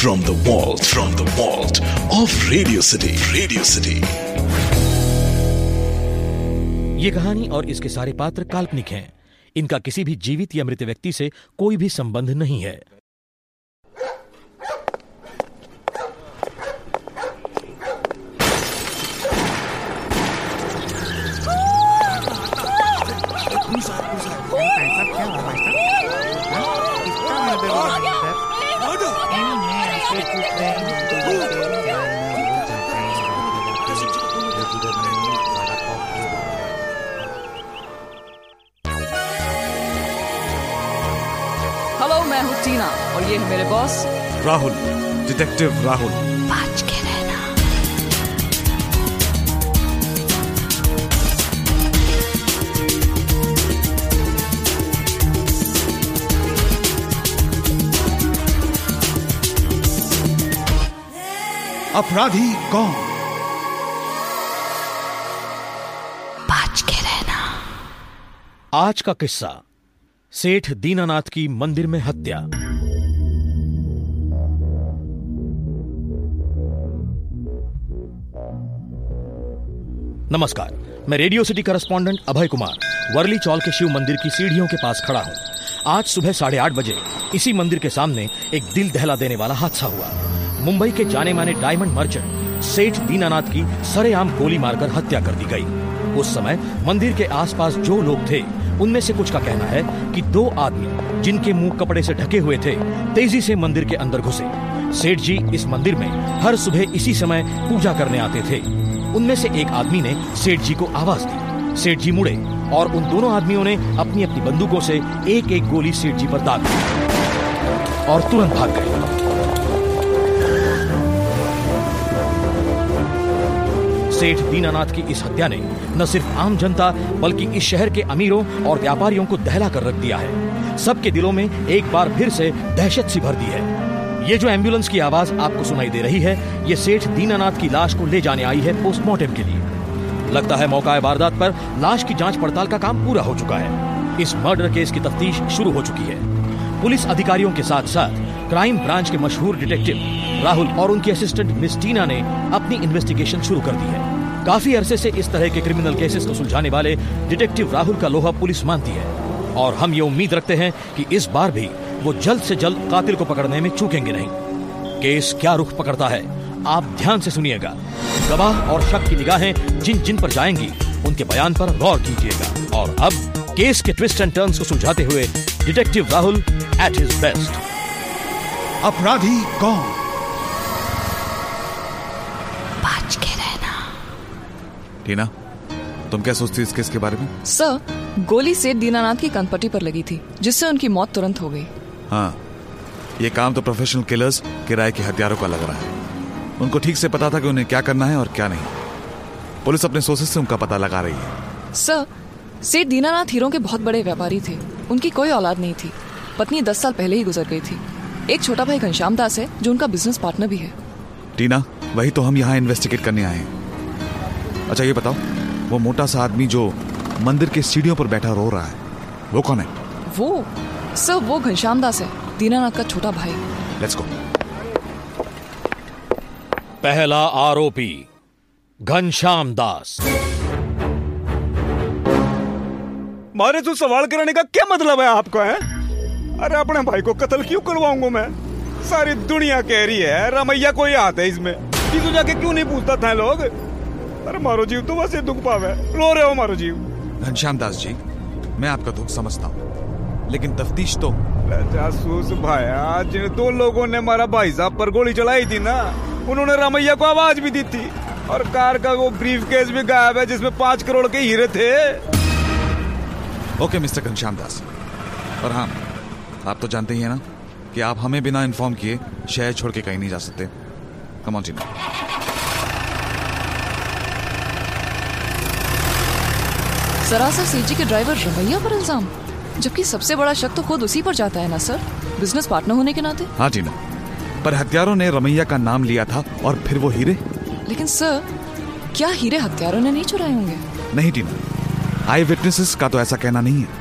from the vault, from the vault of Radio City. Radio City. ये कहानी और इसके सारे पात्र काल्पनिक हैं इनका किसी भी जीवित या मृत व्यक्ति से कोई भी संबंध नहीं है हेलो मैं हूँ टीना और ये है मेरे बॉस राहुल डिटेक्टिव राहुल। अपराधी कौन? बच के रहना। आज का किस्सा सेठ दीनानाथ की मंदिर में हत्या। नमस्कार मैं radio city correspondent Abhay Kumar Worli chawl के शिव मंदिर की सीढ़ियों के पास खड़ा हूँ। आज सुबह साढ़े आठ बजे इसी मंदिर के सामने एक दिल दहला देने वाला हादसा हुआ। मुंबई के जाने माने डायमंड मर्चेंट सेठ दीनानाथ की सरेआम गोली मारकर हत्या कर दी गई। उस समय मंदिर के आसपास जो लोग थे, उनमें से कुछ का कहना है कि दो आदमी, जिनके मुँह कपड़े से ढके हुए थे, तेज़ी से मंदिर के अंदर घुसे। सेठ जी इस मंदिर में हर सुबह इसी समय पूजा करने आते थे। उनमें से एक आदमी ने सेठ जी को आवाज़ दी। सेठ जी मुड़े और उन दोनों आदमियों ने अपनी अपनी बंदूकों से एक एक गोली सेठ जी पर दाग दी और तुरंत भाग गए। सेठ दीनानाथ की इस हत्या ने न सिर्फ़ आम जनता, बल्कि इस शहर के अमीरों और व्यापारियों को दहला कर रख दिया है। सबके दिलों में एक बार फिर से दहशत सी भर दी है। ये जो एंबुलेंस की आवाज़ आपको सुनाई दे रही है, ये सेठ दीनानाथ की लाश को ले जाने आई है पोस्टमार्टम के लिए। लगता है मौका वारदात पर लाश की जाँच पड़ताल का काम पूरा हो चुका है। इस मर्डर केस की तफ्तीश शुरू हो चुकी है। पुलिस अधिकारियों के साथ साथ क्राइम ब्रांच के मशहूर डिटेक्टिव राहुल और उनकी असिस्टेंट मिस टीना ने अपनी इन्वेस्टिगेशन शुरू कर दी है। काफ़ी अरसे से इस तरह के क्रिमिनल केसेस को सुलझाने वाले डिटेक्टिव राहुल का लोहा पुलिस मानती है। और हम ये उम्मीद रखते हैं कि इस बार भी वो जल्द से जल्द कातिल को पकड़ने में चूकेंगे नहीं। केस क्या रुख पकड़ता है, आप ध्यान से सुनिएगा। गवाह और शक की निगाहें जिन जिन पर जाएँगी, उनके बयान पर गौर कीजिएगा। और अब केस के ट्विस्ट एंड टर्न्स को सुलझाते हुए detective Rahul at his best अपराधी कौन? बच के रहना। टीना तुम क्या सोचती इस केस के बारे में? सर गोली सेठ दीनानाथ की कनपट्टी पर लगी थी जिससे उनकी मौत तुरंत हो गई। हाँ ये काम तो प्रोफेशनल किलर्स किराए के हथियारों का लग रहा है। उनको ठीक से पता था कि उन्हें क्या करना है और क्या नहीं। पुलिस अपने सोर्सेज से उनका पता लगा रही है। सर सेठ दीनानाथ हीरो के बहुत बड़े व्यापारी थे। उनकी कोई औलाद नहीं थी। पत्नी दस साल पहले ही गुजर गई थी। एक छोटा भाई घनश्याम दास है जो उनका बिज़नेस पार्टनर भी है। टीना वही तो हम यहाँ इन्वेस्टिगेट करने आए हैं। अच्छा ये बताओ वो मोटा सा आदमी जो मंदिर के सीढ़ियों पर बैठा रो रहा है वो कौन है? वो? सर वो घनश्याम दास है दीनानाथ का छोटा भाई। लेट्स गो पहला आरोपी घनश्याम दास। मारे तो सवाल करने का क्या मतलब है आपको है? अरे अपने भाई को कत्ल क्यों करवाऊँगा मैं? सारी दुनिया कह रही है रमैया कोई हाथ है इसमें। किसी जाके क्यों नहीं पूछता था लोग? अरे मारो जीव तो बस ये दुख पावे। रो रहे हो मारो जीव। घनश्याम दास जी मैं आपका दुख समझता हूँ लेकिन तफ्तीश तो जासूस भाया जिन दो लोगों ने हमारा भाई साहब पर गोली चलाई थी ना उन्होंने रमैया को आवाज़ भी दी थी। और कार का वो ब्रीफ केस भी गायब है जिसमें पाँच करोड़ के हीरे थे। Okay mister Ghanshyam Das. और हाँ आप तो जानते ही हैं ना कि आप हमें बिना इन्फॉर्म किए शहर छोड़ के कहीं नहीं जा सकते। कमॉन जी सरासर सीजी के ड्राइवर रमैया पर इल्ज़ाम जबकि सबसे बड़ा शक तो खुद उसी पर जाता है ना सर? बिज़नेस पार्टनर होने के नाते? हाँ टीना पर हत्यारों ने रमैया का नाम लिया था और फिर वो हीरे? लेकिन सर क्या हीरे हत्यारों ने नहीं चुराए होंगे? नहीं टीना आई विटनेसेस का तो ऐसा कहना नहीं है।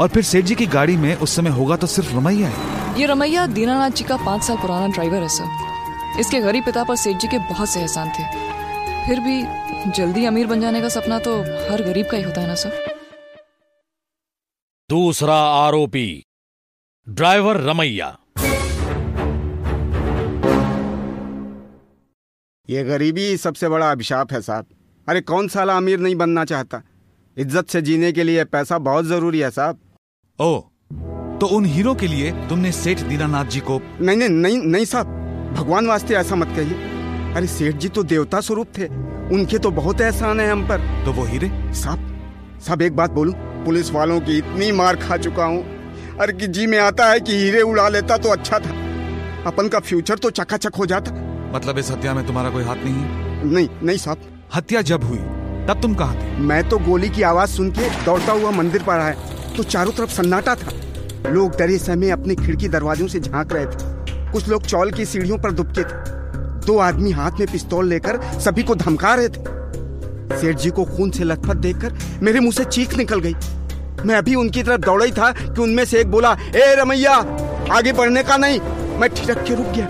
और फिर सेठ जी की गाड़ी में उस समय होगा तो सिर्फ़ रमैया है। ये रमैया दीनानाथ जी का पाँच साल पुराना ड्राइवर है सर। इसके गरीब पिता पर सेठ जी के बहुत से एहसान थे। फिर भी जल्दी अमीर बन जाने का सपना तो हर गरीब का ही होता है ना सर? दूसरा आरोपी ड्राइवर रमैया। ये गरीबी सबसे बड़ा अभिशाप है साहब। अरे कौन साला अमीर नहीं बनना चाहता? इज़्ज़त से जीने के लिए पैसा बहुत ज़रूरी है साहब। ओ तो उन हीरो के लिए तुमने सेठ दीनानाथ जी को नहीं नहीं नहीं नहीं साहब। भगवान वास्ते ऐसा मत कहिए। अरे सेठ जी तो देवता स्वरूप थे। उनके तो बहुत एहसान है हम पर। तो वो हीरे? साहब साहब एक बात बोलूँ पुलिस वालों की इतनी मार खा चुका हूँ। अरे कि जी में आता है कि हीरे उड़ा लेता तो अच्छा था। अपन का फ्यूचर तो चकाचक हो जाता। मतलब इस हत्या में तुम्हारा कोई हाथ नहीं है? नहीं नहीं साहब। हत्या जब हुई तब तुम कहाँ थे? मैं तो गोली की आवाज़ सुन के दौड़ता हुआ मंदिर पर आया। तो चारों तरफ़ सन्नाटा था। लोग डरे समय अपने खिड़की दरवाजों से झाँक रहे थे। कुछ लोग चौल की सीढ़ियों पर दुबके थे। दो आदमी हाथ में पिस्तौल लेकर सभी को धमका रहे थे। सेठ जी को खून से लथपथ देखकर मेरे मुँह से चीख निकल गई। मैं अभी उनकी तरफ़ दौड़ा ही था कि उनमें से एक बोला, ए रमैया, आगे बढ़ने का नहीं, मैं ठिठक के रुक गया।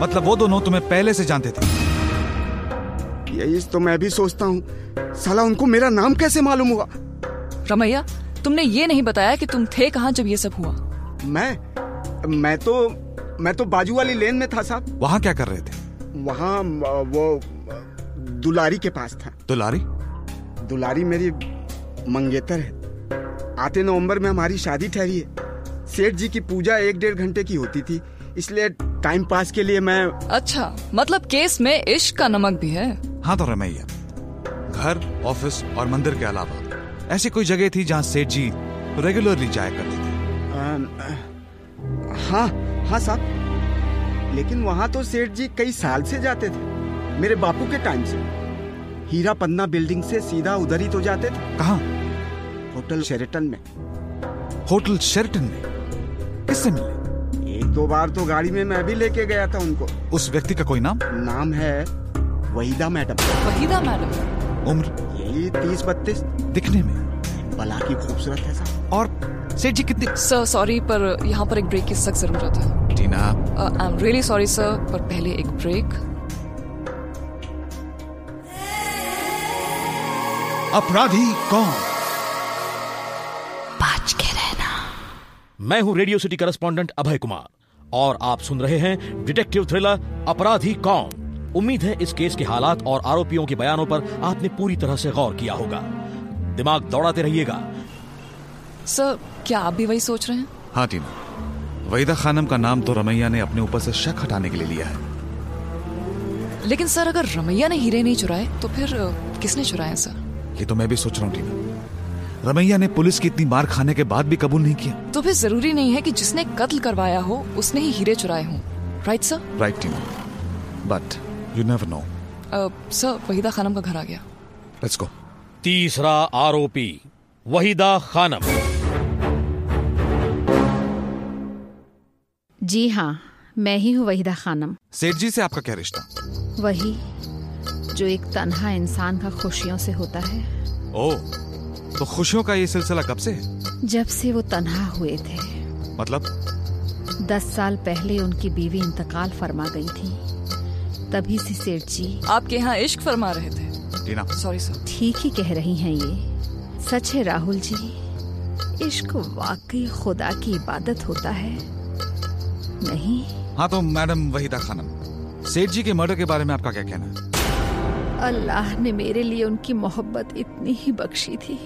मतलब वो दोनों तुम्हें पहले से जानते थे। यही तो मैं भी सोचता हूँ। साला उनको मेरा नाम कैसे मालूम हुआ? रमैया तुमने ये नहीं बताया कि तुम थे कहाँ जब ये सब हुआ? मैं मैं तो मैं तो बाजू वाली लेन में था साहब। वहाँ क्या कर रहे थे? वहाँ वो दुलारी के पास था। दुलारी? दुलारी मेरी मंगेतर है। आते नवंबर में हमारी शादी ठहरी है। सेठ जी की पूजा एक डेढ़ घंटे की होती थी इसलिए टाइम पास के लिए मैं अच्छा मतलब केस में इश्क का नमक भी है? हाँ तो रमैया घर ऑफ़िस और मंदिर के अलावा ऐसी कोई जगह थी जहाँ सेठ जी रेगुलरली जाया करते थे? हाँ हाँ साहब। लेकिन वहाँ तो सेठ जी कई साल से जाते थे मेरे बापू के टाइम से। हीरा पन्ना बिल्डिंग से सीधा उधर ही तो जाते थे। कहा? होटल शेरेटन में। होटल शेरटन में? किससे मिले? एक दो बार तो गाड़ी में मैं भी लेके गया था उनको। उस व्यक्ति का कोई नाम? नाम है वहीदा मैडम। वहीदा मैडम? उम्र? यही तीस बत्तीस दिखने में। बला की खूबसूरत है साहब। और सेठ जी कितने सर सॉरी पर यहाँ पर एक ब्रेक की सख्त ज़रूरत है। Tina. I am really sorry sir पर पहले एक ब्रेक अपराधी कौन? बच के रहना। मैं हूँ radio city correspondent Abhay Kumar और आप सुन रहे हैं डिटेक्टिव थ्रिलर अपराधी कौन? उम्मीद है इस केस के हालात और आरोपियों के बयानों पर आपने पूरी तरह से गौर किया होगा। दिमाग दौड़ाते रहिएगा। सर क्या आप भी वही सोच रहे हैं? हाँ टीना वहीदा खानम का नाम तो रमैया ने अपने ऊपर से शक हटाने के लिए लिया है। लेकिन सर अगर रमैया ने हीरे नहीं चुराए तो फिर किसने चुराए सर? ये तो मैं भी सोच रहा हूँ टीना रमैया ने पुलिस की इतनी मार खाने के बाद भी कबूल नहीं किया। तो फिर ज़रूरी नहीं है कि जिसने कत्ल करवाया हो उसने ही हीरे चुराए हों। Right sir right Tina but you never know sir Waheeda Khanam का घर आ गया। लेट्स गो तीसरा आरोपी वहीदा खानम। जी हाँ मैं ही हूँ वहीदा खानम। सेठ जी से आपका क्या रिश्ता? वही जो एक तनहा इंसान का खुशियों से होता है। ओ तो खुशियों का ये सिलसिला कब से है? जब से वो तनहा हुए थे। मतलब? दस साल पहले उनकी बीवी इंतकाल फरमा गई थी। तभी से सेठ जी आपके यहाँ इश्क फरमा रहे थे। टीना। सॉरी सर ठीक ही कह रही हैं ये। सच है राहुल जी इश्क वाकई खुदा की इबादत होता है। नहीं? हाँ तो मैडम वहीदा खानम सेठ जी के मर्डर के बारे में आपका क्या कहना है? अल्लाह ने मेरे लिए उनकी मोहब्बत इतनी ही बख्शी थी।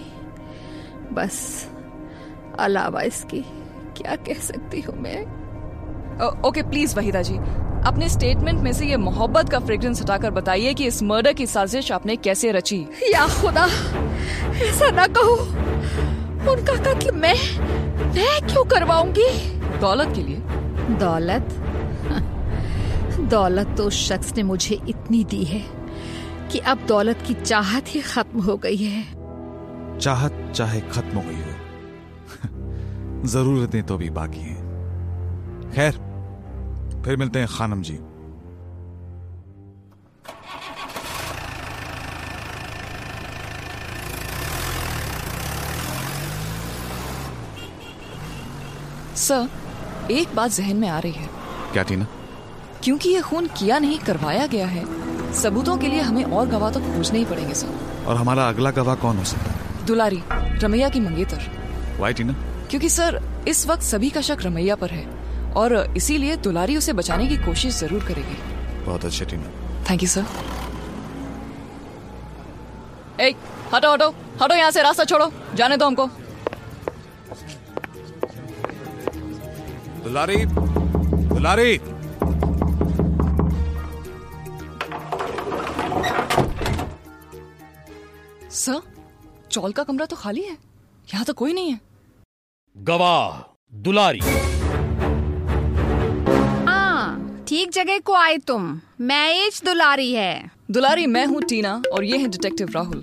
बस अलावा इसके क्या कह सकती हूँ मैं? Okay please Waheeda ji. अपने स्टेटमेंट में से ये मोहब्बत का फ्रेग्रेंस हटाकर बताइए कि इस मर्डर की साजिश आपने कैसे रची? या खुदा ऐसा ना कहो। उनका कत्ल मैं मैं क्यों करवाऊँगी? दौलत के लिए। दौलत? दौलत तो उस शख्स ने मुझे इतनी दी है कि अब दौलत की चाहत ही खत्म हो गई है। चाहत चाहे खत्म हो गई हो। जरूरतें तो भी बाकी हैं। खैर फिर मिलते हैं खानम जी। सर एक बात जहन में आ रही है। क्या टीना क्योंकि ये खून किया नहीं करवाया गया है सबूतों के लिए हमें और गवाह तो खोजने ही पड़ेंगे सर। और हमारा अगला गवाह कौन हो सकता है? दुलारी रमैया की मंगेतर। वाई टीना क्योंकि सर इस वक्त सभी का शक रमैया पर है। और इसीलिए दुलारी उसे बचाने की कोशिश ज़रूर करेगी। बहुत अच्छे टीना थैंक यू सर ए हटो हटो। हटो यहाँ से रास्ता छोड़ो। जाने दो हमको। दुलारी दुलारी। सर चौल का कमरा तो खाली है। यहाँ तो कोई नहीं है। गवाह दुलारी। ठीक जगह को आए तुम। मैच दुलारी है। दुलारी मैं हूँ टीना और ये है डिटेक्टिव राहुल।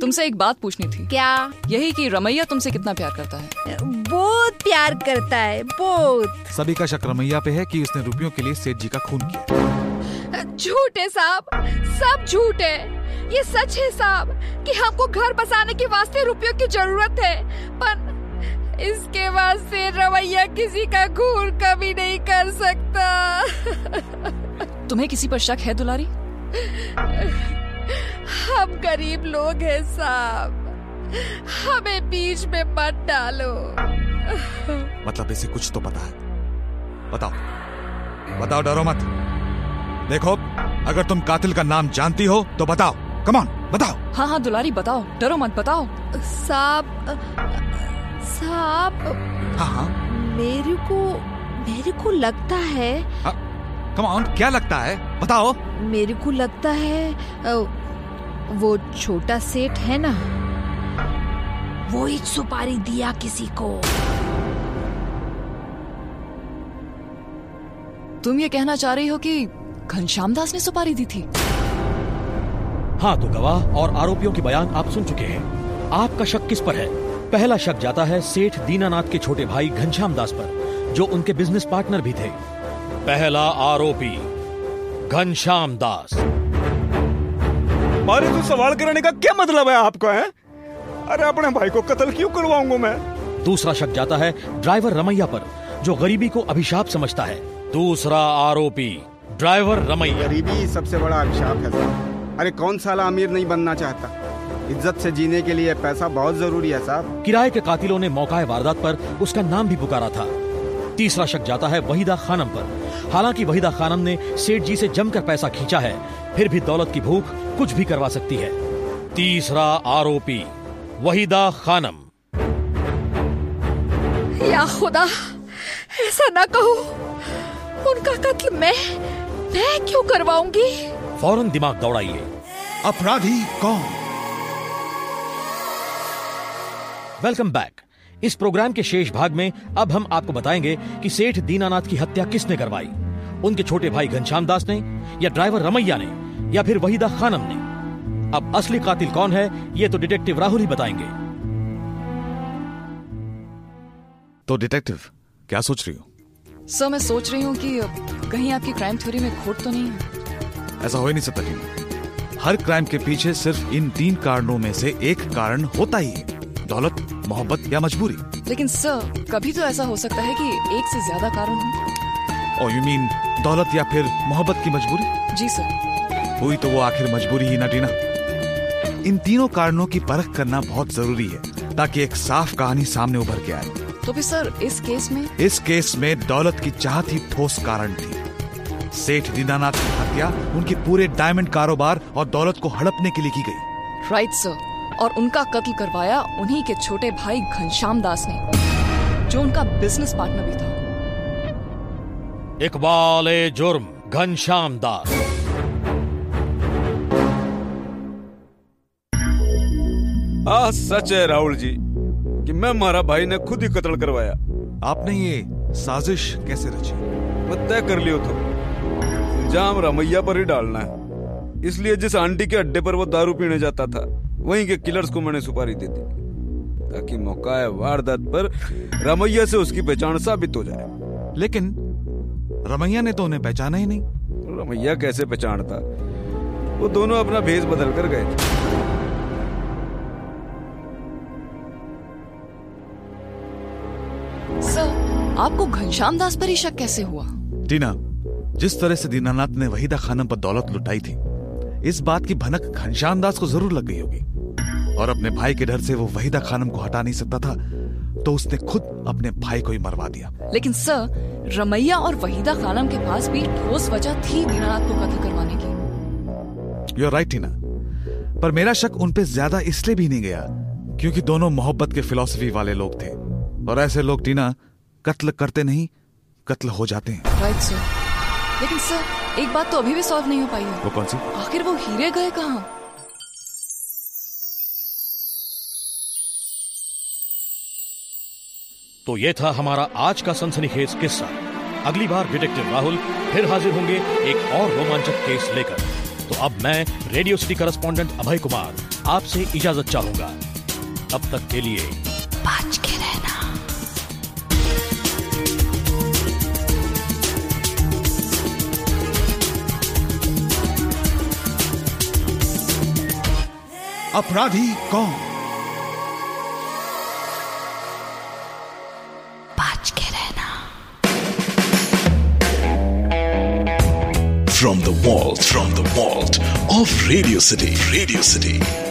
तुमसे एक बात पूछनी थी। क्या? यही कि रमैया तुमसे कितना प्यार करता है? बहुत प्यार करता है बहुत। सभी का शक रमैया पे है कि उसने रुपयों के लिए सेठ जी का खून किया। झूठ है साहब सब झूठ है। ये सच है साहब कि हमको घर बसाने के वास्ते रुपयों की ज़रूरत है पर इसके वास्ते रवैया किसी का घूर कभी नहीं कर सकता। तुम्हें किसी पर शक है दुलारी? हम गरीब लोग हैं साहब। हमें बीच में मत डालो। मतलब इसे कुछ तो पता है। बताओ। बताओ डरो मत। देखो अगर तुम कातिल का नाम जानती हो तो बताओ। कमान बताओ। हाँ हाँ दुलारी बताओ। डरो मत बताओ। साहब साहब हाँ हाँ। मेरे को मेरे को लगता है कमॉन क्या लगता है? बताओ। मेरे को लगता है वो छोटा सेठ है ना? वो ही सुपारी दिया किसी को। तुम ये कहना चाह रही हो कि घनश्याम दास ने सुपारी दी थी? हाँ तो गवाह और आरोपियों के बयान आप सुन चुके हैं। आपका शक किस पर है? पहला शक जाता है सेठ दीनानाथ के छोटे भाई घनश्याम दास पर जो उनके बिज़नेस पार्टनर भी थे। पहला आरोपी घनश्याम दास। मारे तू सवाल करने का क्या मतलब है आपको है? अरे अपने भाई को कत्ल क्यों करवाऊँगा मैं? दूसरा शक जाता है ड्राइवर रमैया पर जो गरीबी को अभिशाप समझता है। दूसरा आरोपी ड्राइवर रमैया। गरीबी सबसे बड़ा अभिशाप है। अरे कौन साला अमीर नहीं बनना चाहता? इज़्ज़त से जीने के लिए पैसा बहुत ज़रूरी है साहब। किराए के कातिलों ने मौका वारदात पर उसका नाम भी पुकारा था। तीसरा शक जाता है वहीदा खानम पर। हालाँकि वहीदा खानम ने सेठ जी से जमकर पैसा खींचा है फिर भी दौलत की भूख कुछ भी करवा सकती है। तीसरा आरोपी वहीदा खानम। या खुदा ऐसा ना कहो उनका कत्ल मैं मैं क्यों करवाऊँगी? फ़ौरन दिमाग दौड़ाइए। अपराधी कौन? Welcome back. इस प्रोग्राम के शेष भाग में अब हम आपको बताएँगे कि सेठ दीनानाथ की हत्या किसने करवाई? उनके छोटे भाई घनश्याम दास ने या ड्राइवर रमैया ने या फिर वहीदा खानम ने? अब असली कातिल कौन है ये तो डिटेक्टिव राहुल ही बताएँगे। तो डिटेक्टिव क्या सोच रही हो? सर मैं सोच रही हूँ कि कहीं आपकी क्राइम थ्योरी में खोट तो नहीं है? ऐसा हो ही नहीं सकता हर क्राइम के पीछे सिर्फ़ इन तीन कारणों में से एक कारण होता ही है। दौलत मोहब्बत या मजबूरी। लेकिन सर कभी तो ऐसा हो सकता है कि एक से ज़्यादा कारण हो। और यू मीन दौलत या फिर मोहब्बत की मजबूरी? जी सर। हुई तो वो आखिर मजबूरी ही ना टीना। इन तीनों कारणों की परख करना बहुत ज़रूरी है ताकि एक साफ़ कहानी सामने उभर के आए। तो भी सर इस केस में? इस केस में दौलत की चाहत ही ठोस कारण थी। सेठ दीनानाथ की हत्या उनके पूरे डायमंड कारोबार और दौलत को हड़पने के लिए की गई। राइट सर और उनका कत्ल करवाया उन्हीं के छोटे भाई घनश्याम दास ने जो उनका बिज़नेस पार्टनर भी था। इकबाल जुर्म घनश्याम दास। हाँ सच है राहुल जी कि मैं हमारा भाई ने खुद ही कत्ल करवाया। आपने ये साजिश कैसे रची? मैं तय कर लियो तो इल्ज़ाम रमैया पर ही डालना है। इसलिए जिस आंटी के अड्डे पर वो दारू पीने जाता था वहीं के किलर्स को मैंने सुपारी दे दी ताकि मौका है वारदात पर रमैया से उसकी पहचान साबित हो जाए। लेकिन रमैया ने तो उन्हें पहचाना ही नहीं। रमैया कैसे पहचानता? वो दोनों अपना भेस बदल कर गए थे। सर आपको घनश्याम दास पर ही शक कैसे हुआ? टीना जिस तरह से दीनानाथ ने वहीदा खानम पर दौलत लुटाई थी इस बात की भनक घनश्याम दास को ज़रूर लग गई होगी। और अपने भाई के डर से वो वहीदा खानम को हटा नहीं सकता था तो उसने खुद अपने भाई को ही मरवा दिया। लेकिन सर रमैया और वहीदा खानम के पास भी ठोस वजह थी दीनानाथ को कत्ल करवाने की। यू राइट टीना पर मेरा शक उन पे ज़्यादा इसलिए भी नहीं गया क्योंकि दोनों मोहब्बत के फिलॉसफी वाले लोग थे। और ऐसे लोग टीना कत्ल करते नहीं कत्ल हो जाते हैं। राइट सर लेकिन सर एक बात तो अभी भी सॉल्व नहीं हो पाई है। वो कौन सी? आखिर वो हीरे गए कहाँ? तो ये था हमारा आज का सनसनीखेज किस्सा। अगली बार डिटेक्टिव राहुल फिर हाजिर होंगे एक और रोमांचक केस लेकर। तो अब मैं radio city correspondent Abhay Kumar आपसे इजाज़त चाहूँगा। अब तक के लिए के रहना। अपराधी कौन? From the vault, from the vault of Radio City, Radio City.